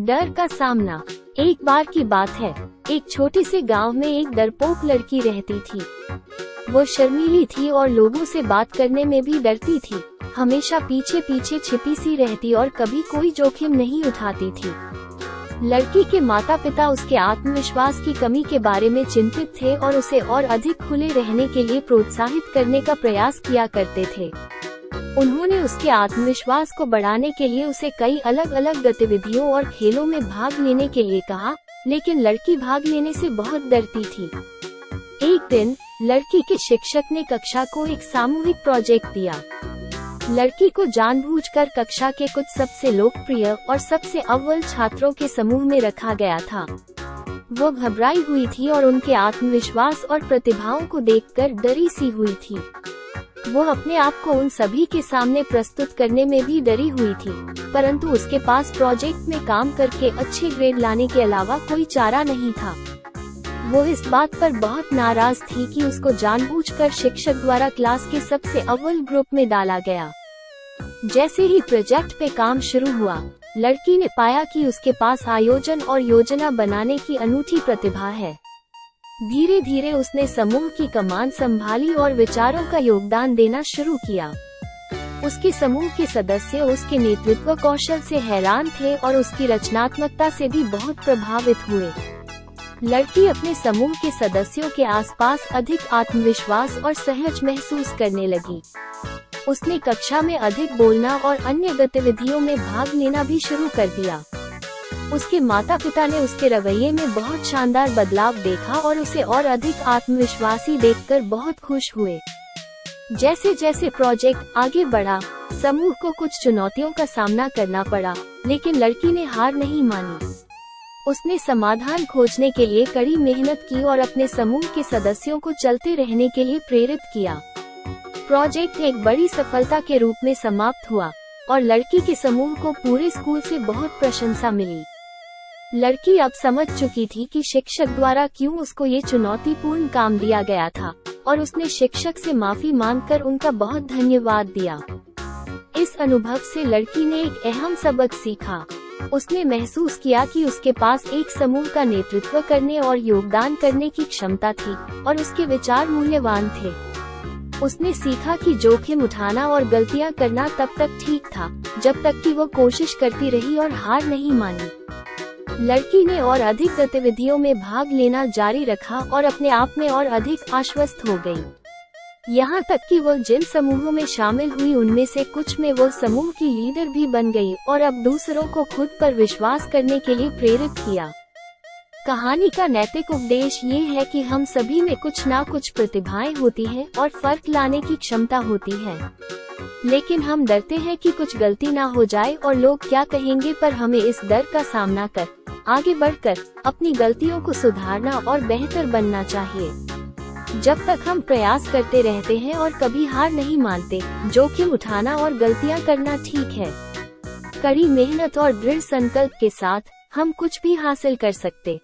डर का सामना। एक बार की बात है, एक छोटे से गाँव में एक डरपोक लड़की रहती थी। वो शर्मीली थी और लोगों से बात करने में भी डरती थी। हमेशा पीछे पीछे छिपी सी रहती और कभी कोई जोखिम नहीं उठाती थी। लड़की के माता पिता उसके आत्मविश्वास की कमी के बारे में चिंतित थे और उसे और अधिक खुले रहने के लिए प्रोत्साहित करने का प्रयास किया करते थे। उन्होंने उसके आत्मविश्वास को बढ़ाने के लिए उसे कई अलग अलग गतिविधियों और खेलों में भाग लेने के लिए कहा, लेकिन लड़की भाग लेने से बहुत डरती थी। एक दिन, लड़की के शिक्षक ने कक्षा को एक सामूहिक प्रोजेक्ट दिया। लड़की को जानबूझकर कक्षा के कुछ सबसे लोकप्रिय और सबसे अव्वल छात्रों के समूह में रखा गया था। वो घबराई हुई थी और उनके आत्मविश्वास और प्रतिभाओं को देखकर डरी सी हुई थी। वो अपने आप को उन सभी के सामने प्रस्तुत करने में भी डरी हुई थी, परंतु उसके पास प्रोजेक्ट में काम करके अच्छे ग्रेड लाने के अलावा कोई चारा नहीं था। वो इस बात पर बहुत नाराज़ थी कि उसको जानबूझकर शिक्षक द्वारा क्लास के सबसे अव्वल ग्रुप में डाला गया। जैसे ही प्रोजेक्ट पे काम शुरू हुआ, लड़की ने पाया कि उसके पास आयोजन और योजना बनाने की अनूठी प्रतिभा है। धीरे धीरे उसने समूह की कमान संभाली और विचारों का योगदान देना शुरू किया। उसके समूह के सदस्य उसके नेतृत्व कौशल से हैरान थे और उसकी रचनात्मकता से भी बहुत प्रभावित हुए। लड़की अपने समूह के सदस्यों के आसपास अधिक आत्मविश्वास और सहज महसूस करने लगी। उसने कक्षा में अधिक बोलना और अन्य गतिविधियों में भाग लेना भी शुरू कर दिया। उसके माता पिता ने उसके रवैये में बहुत शानदार बदलाव देखा और उसे और अधिक आत्मविश्वासी देखकर बहुत खुश हुए। जैसे जैसे प्रोजेक्ट आगे बढ़ा, समूह को कुछ चुनौतियों का सामना करना पड़ा, लेकिन लड़की ने हार नहीं मानी। उसने समाधान खोजने के लिए कड़ी मेहनत की और अपने समूह के सदस्यों को चलते रहने के लिए प्रेरित किया। प्रोजेक्ट एक बड़ी सफलता के रूप में समाप्त हुआ, और लड़की के समूह को पूरे स्कूल से बहुत प्रशंसा मिली। लड़की अब समझ चुकी थी कि शिक्षक द्वारा क्यों उसको ये चुनौतीपूर्ण काम दिया गया था, और उसने शिक्षक से माफ़ी मांगकर उनका बहुत धन्यवाद दिया। इस अनुभव से लड़की ने एक अहम सबक सीखा। उसने महसूस किया कि उसके पास एक समूह का नेतृत्व करने और योगदान करने की क्षमता थी, और उसके विचार मूल्यवान थे। उसने सीखा कि जोखिम उठाना और गलतियाँ करना तब तक ठीक था, जब तक कि वो कोशिश करती रही और हार नहीं मानी। लड़की ने और अधिक गतिविधियों में भाग लेना जारी रखा और अपने आप में और अधिक आश्वस्त हो गई। यहाँ तक कि वो जिन समूहों में शामिल हुई, उनमें से कुछ में वो समूह की लीडर भी बन गई और अब दूसरों को खुद पर विश्वास करने के लिए प्रेरित किया कहानी का नैतिक उपदेश ये है कि हम सभी में कुछ ना कुछ प्रतिभाएँ होती हैं और फ़र्क लाने की क्षमता होती है। लेकिन हम डरते हैं कि कुछ गलती ना हो जाए और लोग क्या कहेंगे पर हमें इस डर का सामना कर, आगे बढ़कर, अपनी गलतियों को सुधारना और बेहतर बनना चाहिए। जब तक हम प्रयास करते रहते हैं और कभी हार नहीं मानते, जोखिम उठाना और गलतियाँ करना ठीक है। कड़ी मेहनत और दृढ़ संकल्प के साथ, हम कुछ भी हासिल कर सकते।